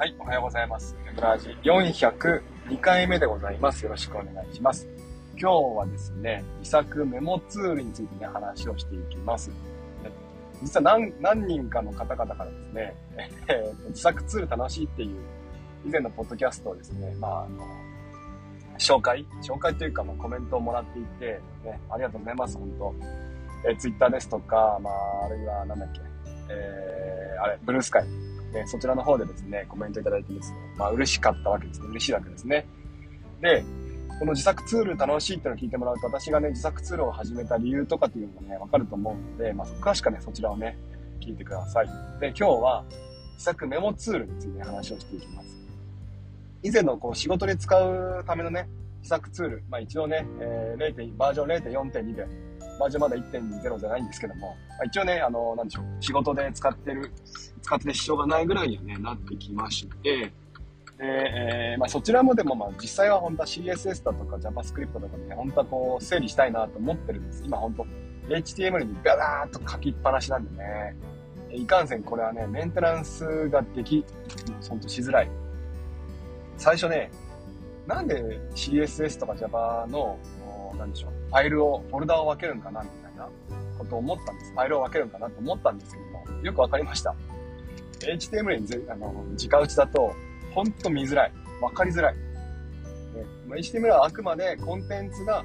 はい、おはようございます。ブラージ402回目でございます。よろしくお願いします。今日はですね、自作メモツールについてね、話をしていきます。実は何何人かの方々からですね、えー、自作ツール楽しいっていう以前のポッドキャストをですね、まあ、あの、紹介紹介というか、まあ、コメントをもらっていて、ね、ありがとうございます、本当えー、ツイッターですとか、まあ、あるいは、なんだっけ、えー、あれ、ブルースカイで、そちらの方でですね、コメントいただいてですね、まあ嬉しかったわけですね。嬉しいわけですね。で、この自作ツール楽しいっていうのを聞いてもらうと、私がね、自作ツールを始めた理由とかっていうのもね、わかると思うので、まあ、詳しくね、そちらをね、聞いてください。で、今日は、自作メモツールについて話をしていきます。以前のこう仕事で使うためのね、自作ツール、まあ一応ね、えー、0. バージョン0.4.2でバージョンまだ1.0じゃないんですけども、まあ、一応ね、あの、なんでしょう、仕事で使ってる、使ってて支障がないぐらいにはね、なってきまして、で、えー、まあ、そちらもでも、まあ、実際は本当は CSS だとか JavaScript とかね、本当はこう、整理したいなと思ってるんです。今本当、HTML にガラーっと書きっぱなしなんでね、いかんせんこれはね、メンテナンスができ、本当しづらい。最初ね、なんで CSS とか Java の、なんでしょう、ファイルを、フォルダを分けるんかなみたいなことを思ったんです。ファイルを分けるんかなと思ったんですけども、よく分かりました。HTML にあの直打ちだと、ほんと見づらい。分かりづらい。ね、HTML はあくまでコンテンツが、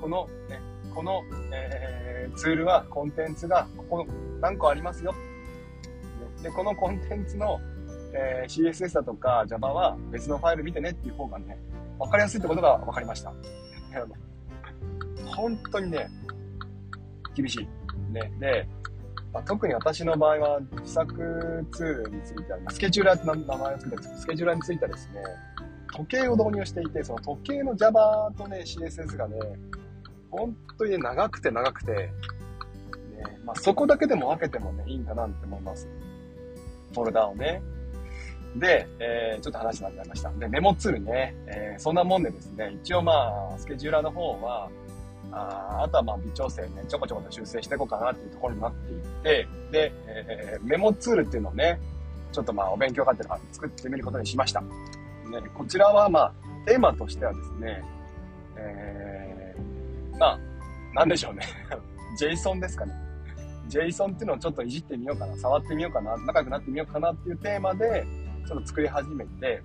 この、ね、この、えー、ツールはコンテンツがここ何個ありますよ。で、このコンテンツの、えー、CSS だとか Java は別のファイル見てねっていう方がね、分かりやすいってことが分かりました。本当にね、厳しい。ね。で、まあ、特に私の場合は自作ツールについては、スケジューラーって名前を付けたんですけど、スケジューラーについてはですね、時計を導入していて、その時計の Java とね、CSS がね、本当にね、長くて長くて、ね、まあ、そこだけでも分けてもね、いいんかなって思います。フォルダをね。で、えー、ちょっと話がなりました。で、メモツールね、えー、そんなもんでですね、一応まあ、スケジューラーの方は、ああとはまあ微調整ね、ちょこちょこと修正していこうかなっていうところになっていって、で、えー、メモツールっていうのをね、ちょっとまあお勉強がてら作ってみることにしました。ね、こちらはまあ、テーマとしてはですね、えー、まあ、なんでしょうね。JSON ですかね。JSON っていうのをちょっといじってみようかな、触ってみようかな、仲良くなってみようかなっていうテーマで、ちょっと作り始めて、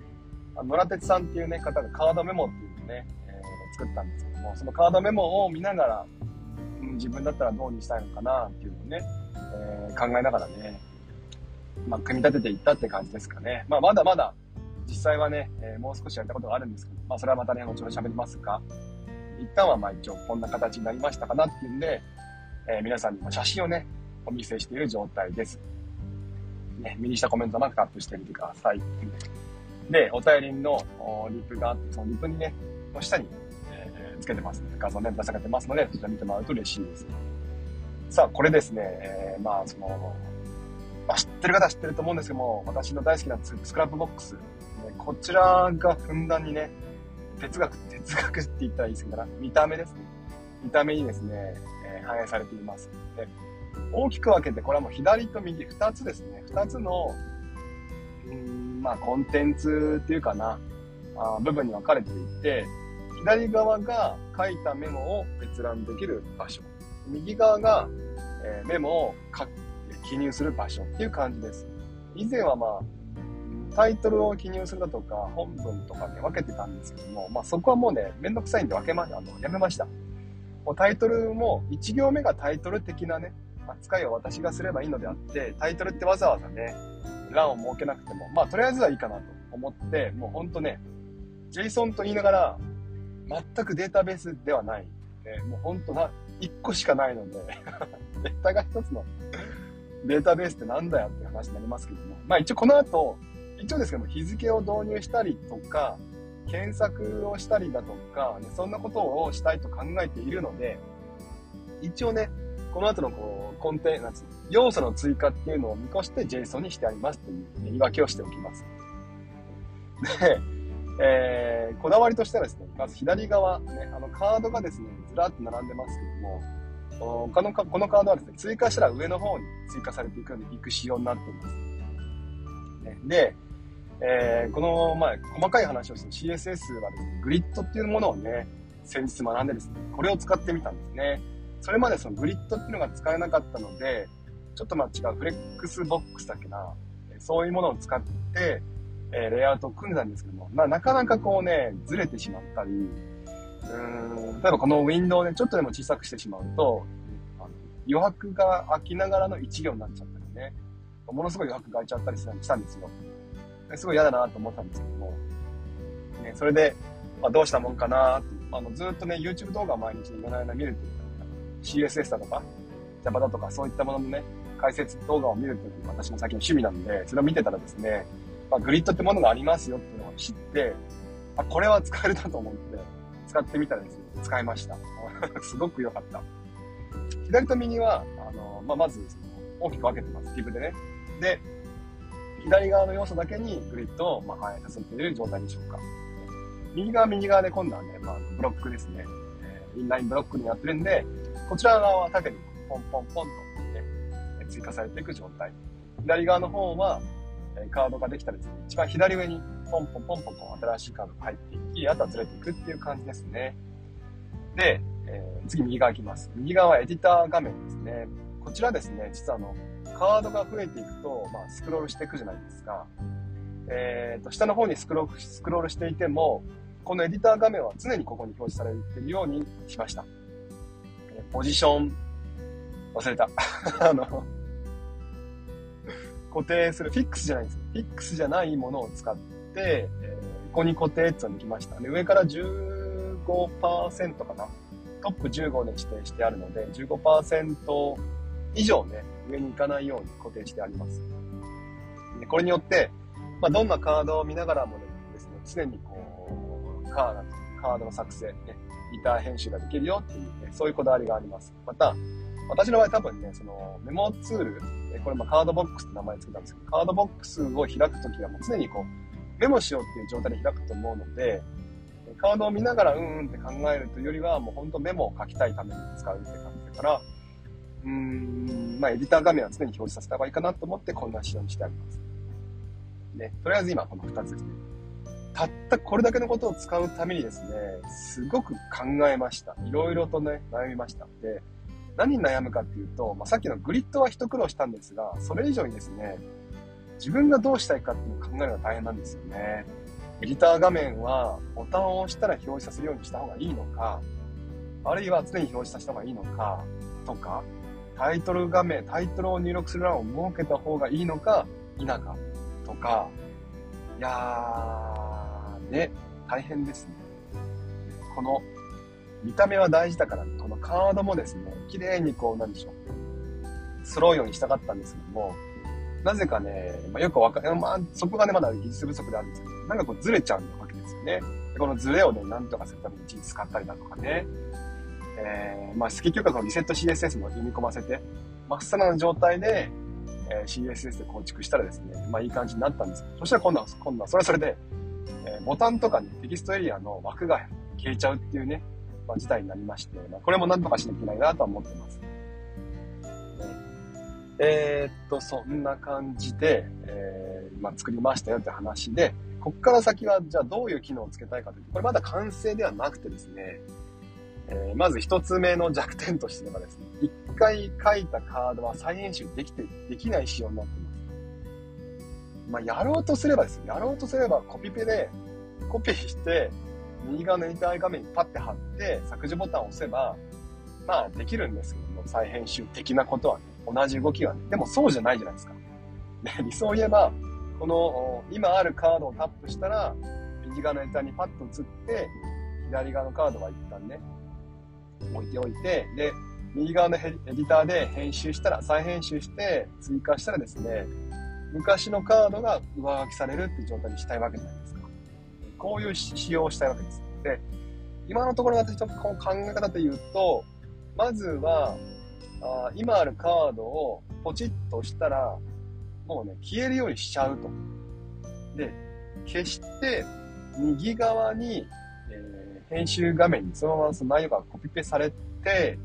野良鉄さんっていうね、方がカードメモっていうのをね、えー、作ったんですも、そのカードメモを見ながら、うん、自分だったらどうにしたいのかなっていうのをね、えー、考えながらね、まあ、組み立てていったって感じですかね。まあ、まだまだ、実際はね、えー、もう少しやったことがあるんですけど、まあ、それはまたね、後ほど喋りますが、一旦はまあ一応こんな形になりましたかなっていうんで、えー、皆さんにも写真をね、お見せしている状態です。ね、右下コメントなくタップしてみてください。で、お便りのリプがあって、そのリプにね、の下につけてますので、画像ね、出されてますので、そちら見てもらうと嬉しいです。さあ、これですね、えー、まあ、その、まあ、知ってる方は知ってると思うんですけども、私の大好きなスクラップボックス、ね、こちらがふんだんにね、哲学、哲学って言ったらいいですけど、見た目ですね。見た目にですね、えー、反映されています。で大きく分けて、これはもう左と右、二つですね。二つの、うん、まあ、コンテンツっていうかな、あ部分に分かれていて、左側が書いたメモを閲覧できる場所。右側が、え、メモを記入する場所っていう感じです。以前はまあ、タイトルを記入するだとか、本文とかね、分けてたんですけども、まあそこはもうね、めんどくさいんで分けま、あの、やめました。もうタイトルも、1行目がタイトル的なね、扱いを私がすればいいのであって、タイトルってわざわざね、欄を設けなくても、まあとりあえずはいいかなと思って、もうほんとね、JSON と言いながら、全くデータベースではない。えー、もう本当な、1個しかないので データが1つのデータベースってなんだよって話になりますけども。まあ一応この後、一応ですけども、日付を導入したりとか、検索をしたりだとか、ね、そんなことをしたいと考えているので、一応ね、この後のこう、コンテンツ、要素の追加っていうのを見越して JSON にしてありますという、言い訳をしておきます。で、えー、こだわりとしてはですね、まず左側、ね、あのカードがですね、ずらっと並んでますけども、このこのカードはですね、追加したら上の方に追加されていくいく仕様になっています。ね、で、えー、この、まあ、細かい話をして CSS はですね、グリッドっていうものをね、先日学んでですね、これを使ってみたんですね。それまでそのグリッドっていうのが使えなかったので、ちょっとまあ違う、フレックスボックスだっけな、そういうものを使って、えー、レイアウトを組んでたんですけども、まあ、なかなかこうね、ずれてしまったり、うーん、例えばこのウィンドウをね、ちょっとでも小さくしてしまうと、あの余白が空きながらの一行になっちゃったりね、ものすごい余白が空いちゃったりしたんですよ。すごい嫌だなと思ったんですけども、ね、それで、まあ、どうしたもんかなって、あの、ずっとね、YouTube 動画を毎日夜な夜な見るというか、CSS だとか、Java だとか、そういったもののね、解説動画を見るというのが私の最近の趣味なんで、それを見てたらですね、まあ、グリッドってものがありますよっていうのを知って、あ、これは使えるなと思って、使ってみたらですね、使えました。すごく良かった。左と右は、あの、まあ、まず、大きく分けてます。リブでね。で、左側の要素だけにグリッドをまあ反映させている状態でしょうか。右側、右側で今度はね、まあ、ブロックですね。えー、インラインブロックになってるんで、こちら側は縦にポンポンポンと、ね、追加されていく状態。左側の方は、えカードができたらですね、一番左上にポンポンポンポンポン新しいカードが入っていき、あとはずれていくっていう感じですね。で、えー、次右側行きます。右側はエディター画面ですね。こちらですね、実はあの、カードが増えていくと、まあ、スクロールしていくじゃないですか。えっ、ー、と、下の方にスクロール、スクロールしていても、このエディター画面は常にここに表示されているようにしました。えポジション、忘れた。あの、固定する、フィックスじゃないんですよ。フィックスじゃないものを使って、えー、ここに固定ってのできました。で、上から15%かな？トップ15で指定してあるので、15%以上ね、上に行かないように固定してあります。でこれによって、まあ、どんなカードを見ながらもですね、常にこう、カードカードの作成、ね、ギター編集ができるよっていうね、そういうこだわりがあります。また、私の場合多分ね、そのメモツール、これまカードボックスって名前つけたんですけど、カードボックスを開くときはもう常にこう、メモしようっていう状態で開くと思うので、カードを見ながらうんうんって考えるというよりは、もう本当メモを書きたいために使うって感じだから、うーん、まあ、エディター画面は常に表示させた方がいいかなと思ってこんな仕様にしてあります。ね、とりあえず今この2つですね。たったこれだけのことを使うためにですね、すごく考えました。いろいろとね、悩みました。で、何に悩むかっていうと、まあ、さっきのグリッドは一苦労したんですが、それ以上にですね、自分がどうしたいかっていうのを考えるのが大変なんですよね。エディター画面はボタンを押したら表示させるようにした方がいいのか、あるいは常に表示させた方がいいのか、とか、タイトル画面、タイトルを入力する欄を設けた方がいいのか、否か、とか、いやー、ね、大変ですね。この、見た目は大事だから、このカードもですね、綺麗にこう、なんでしょう、揃うようにしたかったんですけども、なぜかね、まあ、よくわかる、まあ、そこがね、まだ技術不足であるんですけど、なんかこうずれちゃうわけですよね。このズレをね、なんとかするために1日使ったりだとかね、えー、まあ、結局はこのリセット CSS も読み込ませて、まっさらな状態で、えー、CSS で構築したらですね、まあいい感じになったんですけど、そしたら今度は、今度はそれはそれで、えー、ボタンとかね、テキストエリアの枠が消えちゃうっていうね、まあ、事態になりまして、まあ、これもなんとかしなきゃいけないなとは思ってます。えー、っと、そんな感じで、えー、まあ、作りましたよって話で、こっから先は、じゃあどういう機能をつけたいかというと、これまだ完成ではなくてですね、えー、まず一つ目の弱点としてはですね、一回書いたカードは再編集できて、できない仕様になっています。まあ、やろうとすればですよ。やろうとすればコピペで、コピーして、右側のエディター画面にパッて貼って、削除ボタンを押せば、まあ、できるんですけども、再編集的なことはね、同じ動きはね。でもそうじゃないじゃないですか。で、理想を言えば、この、今あるカードをタップしたら、右側のエディターにパッと移って、左側のカードは一旦ね、置いておいて、で、右側のエディターで編集したら、再編集して追加したらですね、昔のカードが上書きされるっていう状態にしたいわけじゃない。こういう仕様をしたいわけです。で、今のところ私の考え方で言うと、まずは、あ今あるカードをポチッと押したら、もうね、消えるようにしちゃうと。で、消して、右側にえー編集画面にそのままその内容がコピペされて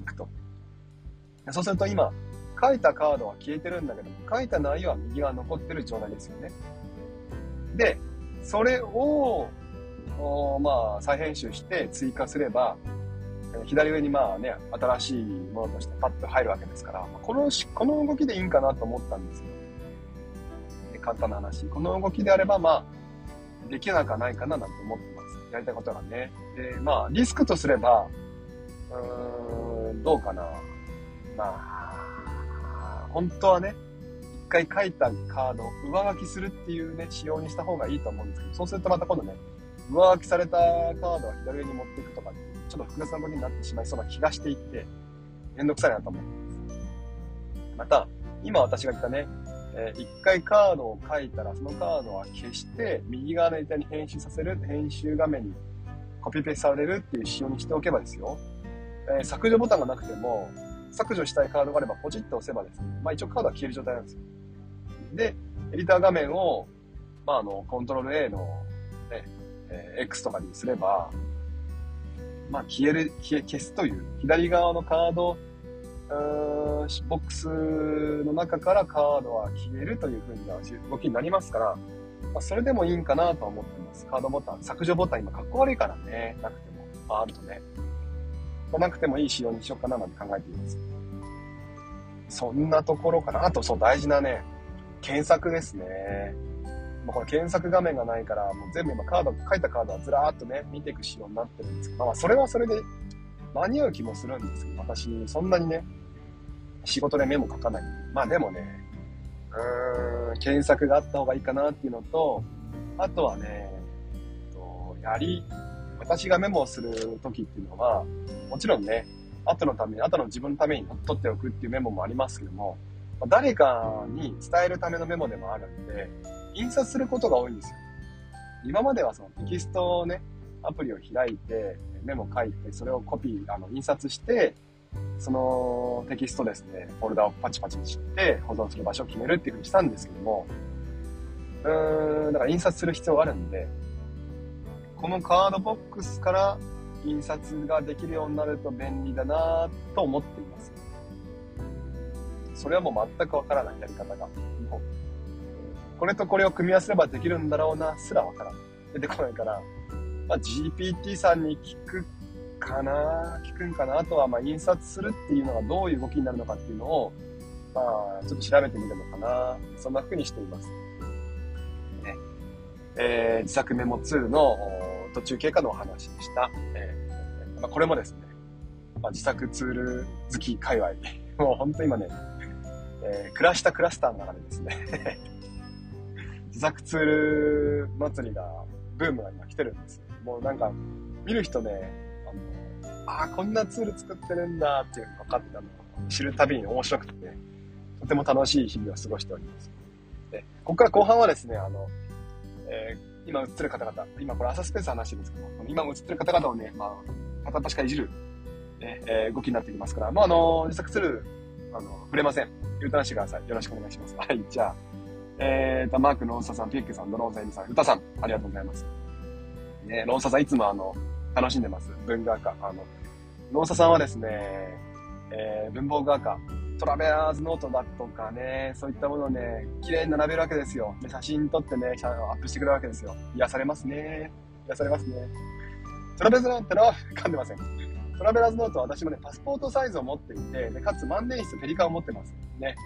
いくと。そうすると今、書いたカードは消えてるんだけども、書いた内容は右側残ってる状態ですよね。で、それを、まあ、再編集して追加すれば、左上にまあね、新しいものとしてパッと入るわけですから、このこの動きでいいんかなと思ったんですよ。で簡単な話。この動きであれば、まあ、できなくはないかななんて思ってます。やりたいことがね。で、まあ、リスクとすれば、うーん、どうかな。まあ、本当はね、回書いたカード上書きするっていうね、仕様にした方がいいと思うんですけど、そうするとまた今度ね、上書きされたカードは左上に持っていくとか、ちょっと複雑な動きになってしまいそうな気がしていって、めんどくさいなと思ってます。また、今私が言ったね、えー、一回カードを書いたら、そのカードは消して、右側の板に編集させる、編集画面にコピペされるっていう仕様にしておけばですよ、えー、削除ボタンがなくても、削除したいカードがあればポチッと押せばですね、まあ一応カードは消える状態なんですよ。で、エディター画面を、まああの、コントロール A の、ね、えー、X とかにすれば、まあ消える、消え、消すという、左側のカード、ボックスの中からカードは消えるという風な動きになりますから、まあ、それでもいいんかなと思ってます。カードボタン、削除ボタン今かっこ悪いからね、なくても。まあ、あるとね。まあ、なくてもいい仕様にしようかななんて考えています。そんなところかな。あと、そう、大事なね、検索ですね。もうこれ検索画面がないから、もう全部今カード、書いたカードはずらーっとね、見ていく仕様になってるんですけど、まあそれはそれで間に合う気もするんですけど、私、そんなにね、仕事でメモ書かない。まあでもね、うーん、検索があった方がいいかなっていうのと、あとはね、えっとやり、私がメモをする時っていうのは、もちろんね、後のために、後の自分のために取っておくっていうメモもありますけども、誰かに伝えるためのメモでもあるんで、印刷することが多いんですよ。今まではそのテキストをね、アプリを開いて、メモ書いて、それをコピー、あの、印刷して、そのテキストですね、フォルダをパチパチにして保存する場所を決めるっていうふうにしたんですけども、うーん、だから印刷する必要があるんで、このカードボックスから印刷ができるようになると便利だなと思っています。それはもう全くわからないやり方が。これとこれを組み合わせればできるんだろうなすらわからない。出てこないから、まあ、GPT さんに聞くかな聞くんかなあとは、ま、印刷するっていうのがどういう動きになるのかっていうのを、まあ、ちょっと調べてみるのかなそんな風にしています。ね。えー、自作メモ2の途中経過のお話でした。えー、まあ、これもですね、まあ、自作ツール好き界隈、もう本当今ね、えー、クラシタクラスターの中でですね 自作ツール祭りが、ブームが今来てるんですよ。もうなんか、見る人ね、あのあ、こんなツール作ってるんだっていうの分かってたのを知るたびに面白くて、ね、とても楽しい日々を過ごしております。で、ここから後半はですね、あの、えー、今映ってる方々、今これ朝スペース話してるんですけど、今映ってる方々をね、まあ、片っ端からいじる、ね、えー、動きになってきますから、まあ、あの、自作ツール、あの、触れません。言うたらしてください。よろしくお願いします。はい、じゃあ、えーと、マーク、ノンサさん、ピックさん、ドローンザイムさん、歌さん、ありがとうございます。ね、ロンサさんいつもあの、楽しんでます。文学科。あの、ノーサさんはですね、えー、文房具学科、トラベラーズノートだとかね、そういったものをね、綺麗に並べるわけですよ。で、写真撮ってね、アップしてくれるわけですよ。癒されますね。癒されますね。トラベラーズノートは噛んでません。トラベラーズノートは私もね、パスポートサイズを持っていて、でかつ万年筆ペリカンを持ってます。ね。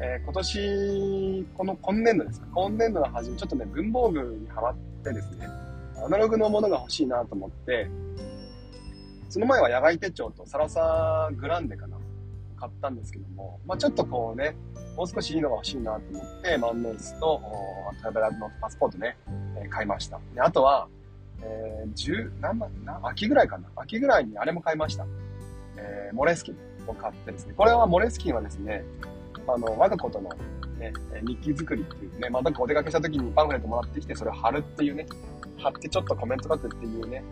えー、今年、この今年度ですか？今年度の初め、ちょっとね、文房具にハマってですね、アナログのものが欲しいなと思って、その前は野外手帳とサラサグランデかな買ったんですけども、まあ、ちょっとこうね、もう少しいいのが欲しいなと思って、万年筆とトラベラーズのパスポートね、え、買いました。で、あとは、えー、10、何万、な、秋ぐらいかな秋ぐらいにあれも買いました。えー、モレスキンを買ってですね、これはモレスキンはですね、あの、我がことのね、日記作りっていうね、まあ、なんかお出かけした時にパンフレットもらってきて、それを貼るっていうね、貼ってちょっとコメント書くっていうね、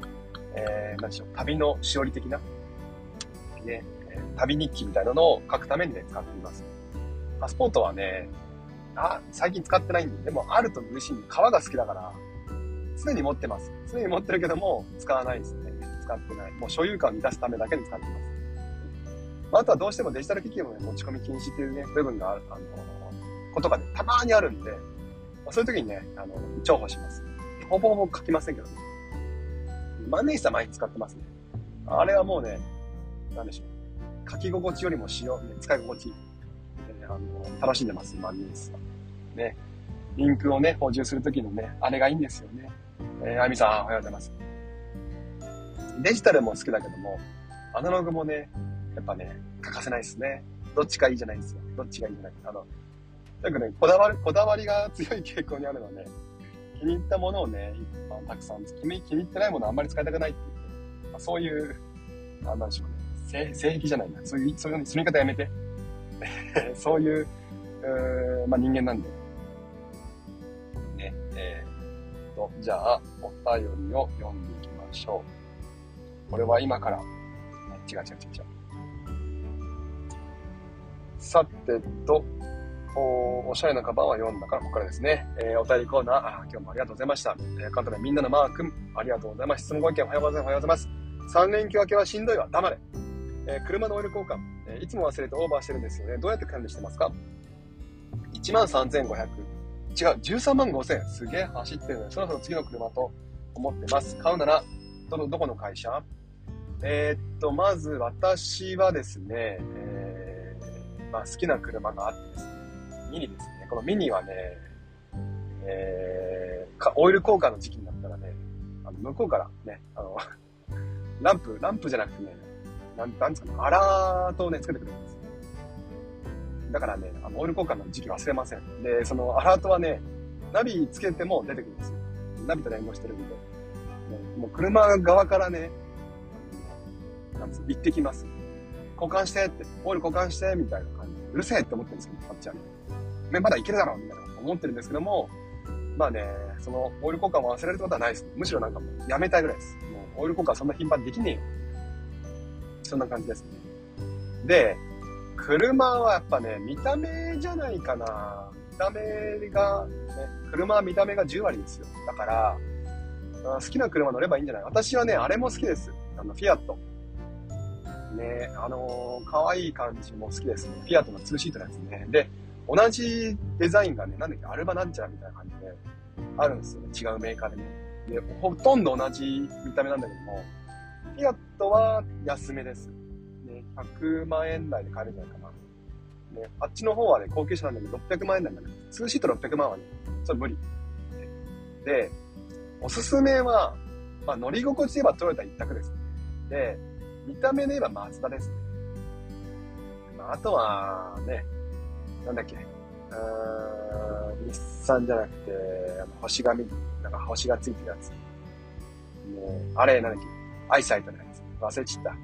えー、何でしょう、旅のしおり的な、ね、旅日記みたいなのを書くためにね、使っています。パスポートはね、あ、最近使ってないんで、でもあると嬉しいんで、革が好きだから、常に持ってます。常に持ってるけども、使わないですね。使ってない。もう所有感を満たすためだけに使ってます。あ、とはどうしてもデジタル機器の、ね、持ち込み禁止っていうね、部分がある、あの、ことがね、たまーにあるんで、そういう時にね、あの、重宝します。ほぼほぼ書きませんけどね。万年筆は毎日使ってますね。あれはもうね、なんでしょう。書き心地よりも使用、ね、使い心地、えー、あの、楽しんでます、万年筆は。ね。インクをね、補充するときのね、あれがいいんですよね。えー、あみさん、おはようございます。デジタルも好きだけども、アナログもね、やっぱね、欠かせないですね。どっちがいいじゃないですよ。どっちがいいじゃない。あの、とにかくね、こだわり、こだわりが強い傾向にあるので、気に入ったものをね、一般たくさん、気に気に入ってないものはあんまり使いたくないっていう、まあ、そういう、なんでしょうね、性性癖じゃないな。そういう、そういう、その言い方やめて。そういう、うまあ、人間なんで。と、じゃあ、お便りを読んでいきましょう。これは今から、違う違う違う違う。さてと、おおしゃれなカバンは読んだから、ここからですね。えー、お便りコーナー、あ今日もありがとうございました。えー、関東でみんなのマー君、ありがとうございます。質問ご意見おはようございます。おはようございます。3連休明けはしんどいわ、黙れ。えー、車のオイル交換、えいつも忘れてオーバーしてるんですよね。どうやって管理してますか ?1 万3500。違う、13万5000円。すげえ走ってるので、そろそろ次の車と思ってます。買うなら、どの、どこの会社？えー、っと、まず私はですね、えー、まあ、好きな車があってですね、ミニですね。このミニはね、えー、オイル交換の時期になったらね、あの向こうからね、あの、ランプ、ランプじゃなくてね、なん、なんですか、アラートをね、つけてくれるんです。だからね、あの、オイル交換の時期忘れません。で、そのアラートはね、ナビつけても出てくるんですよ。ナビと連動してるんで。もう車側からね、なんつ行ってきます。交換してって、オイル交換してみたいな感じで、うるせえって思ってるんですけど、こっちはね。ね、まだいけるだろうみたいな思ってるんですけども、まあね、そのオイル交換を忘れるってことはないです。むしろなんかもうやめたいぐらいです。もうオイル交換そんな頻繁にできねえよ。そんな感じですね。で、車はやっぱね、見た目じゃないかな。見た目が、ね、車は見た目が10割ですよ。だから、好きな車乗ればいいんじゃない？私はね、あれも好きです。あの、フィアット。ね、あのー、可愛い感じも好きですね。フィアットの2シートのやつね。で、同じデザインがね、なんだっけ、アルバなんちゃらみたいな感じで、あるんですよね。違うメーカーでね。で、ほとんど同じ見た目なんだけども、フィアットは安めです。100万円台で買えるんじゃないかな。ね、あっちの方はね、高級車なんだけど、600万円台なんだけど、2シート600万はね、ちょっと無理。で、おすすめは、まあ、乗り心地で言えばトヨタ一択です。で、見た目で言えばマツダです。まあ、あとは、ね、なんだっけ、うーん、日産じゃなくて、あの星がみ、なんか星がついてるやつ。ね、あれ、なんだっけ、アイサイトのやつ。忘れちった。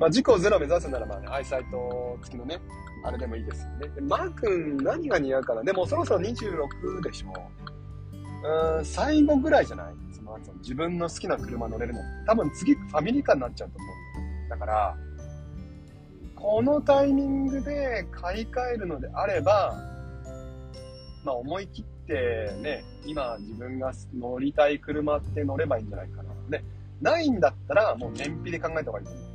まあ、事故ゼロ目指すならまあね、アイサイト付きのね、あれでもいいですよね。でマー君、何が似合うかなでもそろそろ26でしょ。うーん、最後ぐらいじゃない？その、自分の好きな車乗れるの。多分次ファミリーカーになっちゃうと思う。だから、このタイミングで買い替えるのであれば、まあ思い切ってね、今自分が乗りたい車って乗ればいいんじゃないかな。で、ないんだったらもう燃費で考えた方がいいと思う。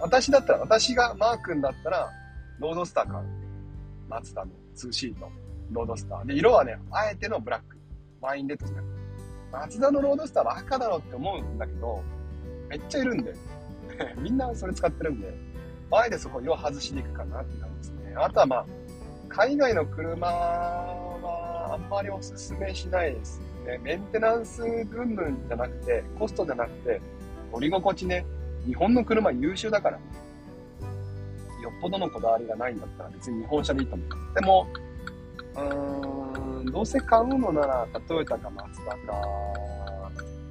私だったら、私がマー君だったら、ロードスター買う。マツダの2シート。ロードスター。で、色はね、あえてのブラック。ワインレッドじゃなくて。マツダのロードスターは赤だろって思うんだけど、めっちゃいるんで。みんなそれ使ってるんで。あえてそこ色外しに行くかなって感じですね。あとはまあ、海外の車はあんまりおすすめしないですね。メンテナンス云々じゃなくて、コストじゃなくて、乗り心地ね。日本の車優秀だから。よっぽどのこだわりがないんだったら別に日本車でいいと思う。でも、うーん、どうせ買うのなら、トヨタかマツダか、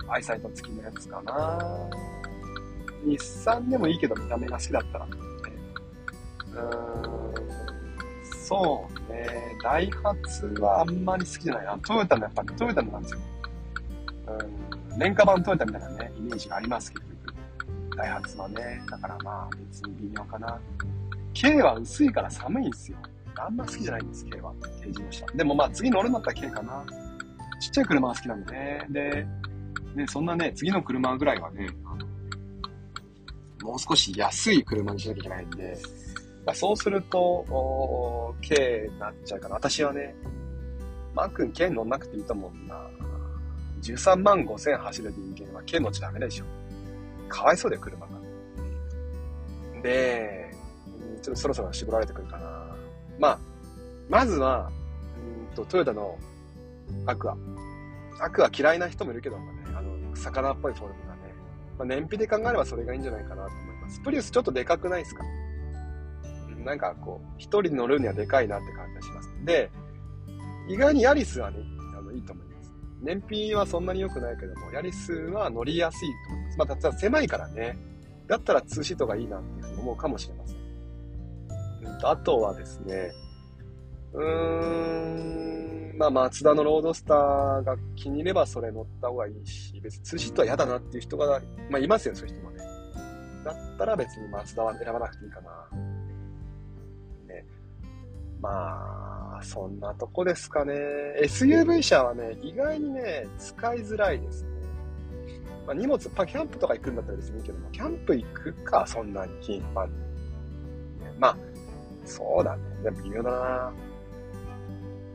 アイサイト付きのやつかな。日産でもいいけど見た目が好きだったら。うーんそうね。ダイハツはあんまり好きじゃないな。トヨタのやっぱりトヨタのなんですよ。うん。廉価版トヨタみたいなね、イメージがありますけど、ダイハツはね。だからまあ、別に微妙かな。K は薄いから寒いんですよ。あんま好きじゃないんです、K は。軽自動車。でもまあ、次乗るんだったら K かな。ちっちゃい車が好きなんでね。で、ね、そんなね、次の車ぐらいはね、もう少し安い車にしなきゃいけないんで、まあ、そうすると、K になっちゃうかな。私はね、マー君 K 乗んなくていいと思うんだ。13万5千走る人間は K 乗っちゃダメでしょ。かわいそうで車が。で、ちょっとそろそろ絞られてくるかな。まあ、まずは、うんと、トヨタのアクア。アクア嫌いな人もいるけどもね、あの、魚っぽいフォルムがね。まあ、燃費で考えればそれがいいんじゃないかなと思います。プリウスちょっとでかくないですか？なんかこう、一人乗るにはでかいなって感じがします。で、意外にヤリスはね、あの、いいと思います。燃費はそんなに良くないけども、ヤリスは乗りやすいと思います。まあ、ただ狭いからね。だったら2シートがいいなっていうふうに思うかもしれません。うん、あとはですね、うーん、まあ、マツダのロードスターが気に入ればそれ乗った方がいいし、別に2シートは嫌だなっていう人が、まあ、いますよ、そういう人もね。だったら別にマツダは選ばなくていいかな。ね。まあ、そんなとこですかね。SUV 車はね、意外にね、使いづらいですね。まあ、荷物、まあ、キャンプとか行くんだったら別にいいけども、キャンプ行くか、そんなに頻繁に。まあ、そうだね。でも微妙だな。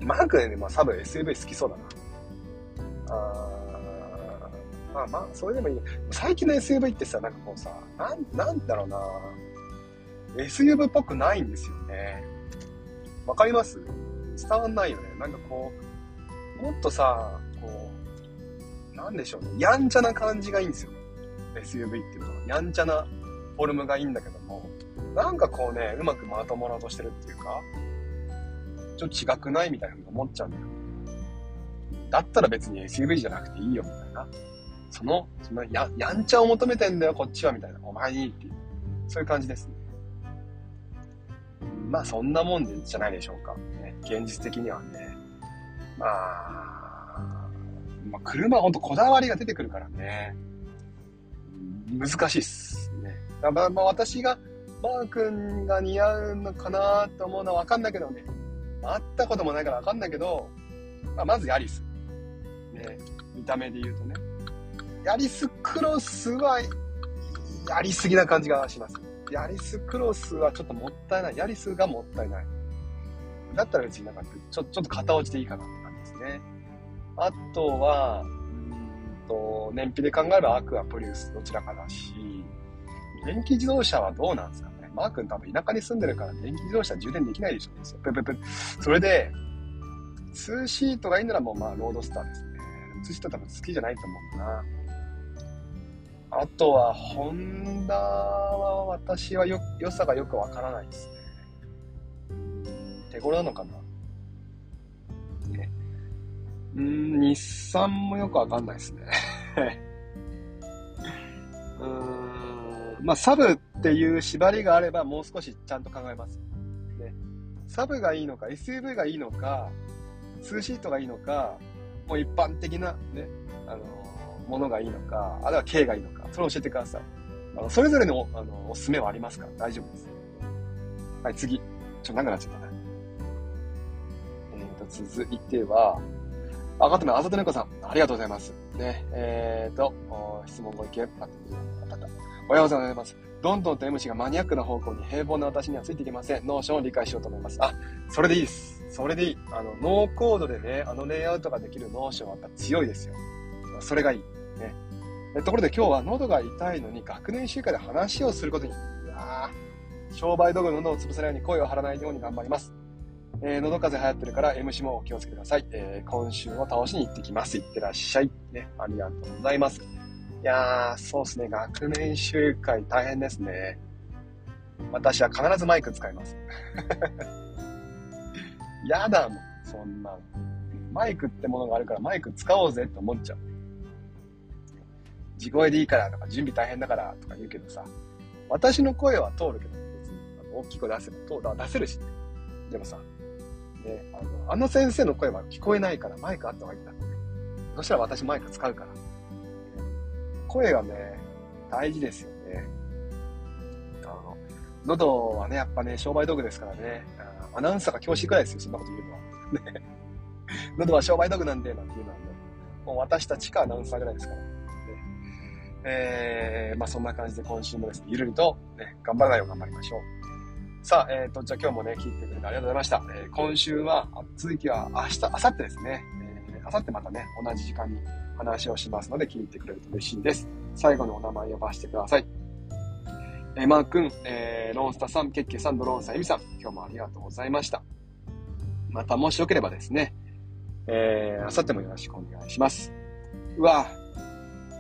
マークね、まあ、サブ SUV 好きそうだな。あまあまあ、それでもいい。最近の SUV ってさ、なんかこうさ、なん、なんだろうな。SUV っぽくないんですよね。わかります？伝わんないよね。なんかこう、もっとさ、なんでしょうね。やんちゃな感じがいいんですよ。SUV っていうのは。やんちゃなフォルムがいいんだけども、なんかこうね、うまくまともらうとしてるっていうか、ちょっと違くないみたいなふうに思っちゃうんだよ。だったら別に SUV じゃなくていいよみたいな。その、そのや、やんちゃを求めてんだよ、こっちは、みたいな。お前にっていう。そういう感じですね。まあそんなもんでじゃないでしょうか。ね、現実的にはね。まあ、まあ、車はほんとこだわりが出てくるからね。難しいっすね。まあ、まあ、私が、マー君が似合うのかなと思うのはわかんないけどね。会ったこともないからわかんないけど、まあ、まずヤリス。ね、見た目で言うとね。ヤリスクロスは、やりすぎな感じがします。ヤリスクロスはちょっともったいない。ヤリスがもったいない。だったら別になんかちょ、ちょっと片落ちでいいかなって感じですね。あとは、と、燃費で考えればアクア、プリウスどちらかだし、電気自動車はどうなんですかね。マー君多分田舎に住んでるから電気自動車充電できないでしょう。ペペペ。それで、2シートがいいならもうまあロードスターですね。2シート多分好きじゃないと思うんだな。あとは、ホンダは私はよ、良さがよくわからないですね。手頃なのかなね。うん、日産もよくわかんないですね。うん、まあ、サブっていう縛りがあればもう少しちゃんと考えます。ね。サブがいいのか、SUV がいいのか、2シートがいいのか、もう一般的なね、あのものがいいのか、あるいは軽がいいのか、それを教えてください。あのそれぞれのあのおすすめはありますから大丈夫です。はい、次。ちょっと長くなっちゃったな。えーと、続いては、あ、かったね、あざとねこさん。ありがとうございます。ね、えーと、質問ご意見、あった。おはようございます。どんどんと M 氏がマニアックな方向に平凡な私にはついていけません。ノーションを理解しようと思います。あ、それでいいです。それでいい。あの、ノーコードでね、あのレイアウトができるノーションはやっぱ強いですよ。それがいい。ね。ところで今日は喉が痛いのに学年集会で話をすることに。うわ商売道具の喉を潰さないように声を張らないように頑張ります。えー、喉風邪流行ってるから MC もお気をつけください。えー、今週も倒しに行ってきます。行ってらっしゃい。ね、ありがとうございます。いやー、そうですね。学年集会大変ですね。私は必ずマイク使います。やだもん、そんなの。マイクってものがあるからマイク使おうぜって思っちゃう。地声でいいからとか、準備大変だからとか言うけどさ、私の声は通るけど、別に大きい声出せば通る出せるし、ね、でもさ、ね、あの、あの先生の声は聞こえないからマイクあった方がいいんだ。そしたら私マイク使うから。声がね、大事ですよね。あの、喉はね、やっぱね、商売道具ですからね、アナウンサーが教師くらいですよ、そんなこと言うのは。ね。喉は商売道具なんで、なんていうのはね、もう私たちかアナウンサーぐらいですから。ねえー、まあそんな感じで今週もですね、ゆるりと、ね、頑張らないよう頑張りましょう。さあ、えっ、ー、と、じゃあ今日もね、聞いてくれてありがとうございました。えー、今週は、続きは明日、明後日ですね。えー、明後日またね、同じ時間に話をしますので、聞いてくれると嬉しいです。最後のお名前呼ばせてください。えー、マー君、えー、ロンスタさん、ケッケさん、ドローンさん、エミさん、今日もありがとうございました。また、もしよければですね、えー、明後日もよろしくお願いします。うわ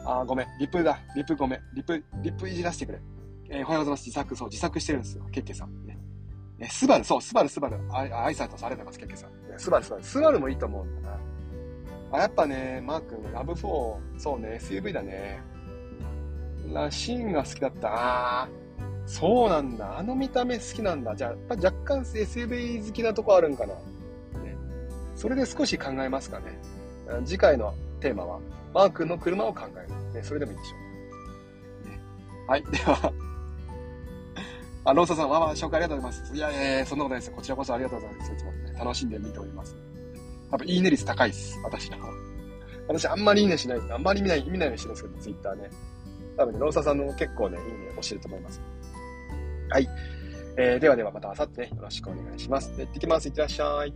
あ、ごめん。リプだ。リプごめん。リプ、リプいじらせてくれ。えー、おはようございます。自作、そう、自作してるんですよ。ケッケさん。ね。え、スバル、そう、スバル、スバル。あ、挨拶されてます、ありがとうございます、ケッケさん。スバル、スバル。スバルもいいと思うんだな。あ、やっぱね、マー君、ラブ4、そうね、SUV だね。ラシーンが好きだった。あそうなんだ。あの見た目好きなんだ。じゃあ、やっぱ若干 SUV 好きなとこあるんかな。ね。それで少し考えますかね。次回のテーマは、マー君の車を考える。ね、それでもいいでしょう。ね、はい。ではあ、ローサさん、わわ、紹介ありがとうございます。いやいやいや、そんなことないです。こちらこそありがとうございます。いつもね、楽しんで見ております。多分、いいね率高いです。私の。私、あんまりいいねしない。あんまり見ない、見ないようにしてるんですけど、ツイッターね。多分ね、ローサさんの結構ね、いいね押してると思います。はい。えー、ではではまた明後日ね、よろしくお願いします。で行ってきます。いってらっしゃい。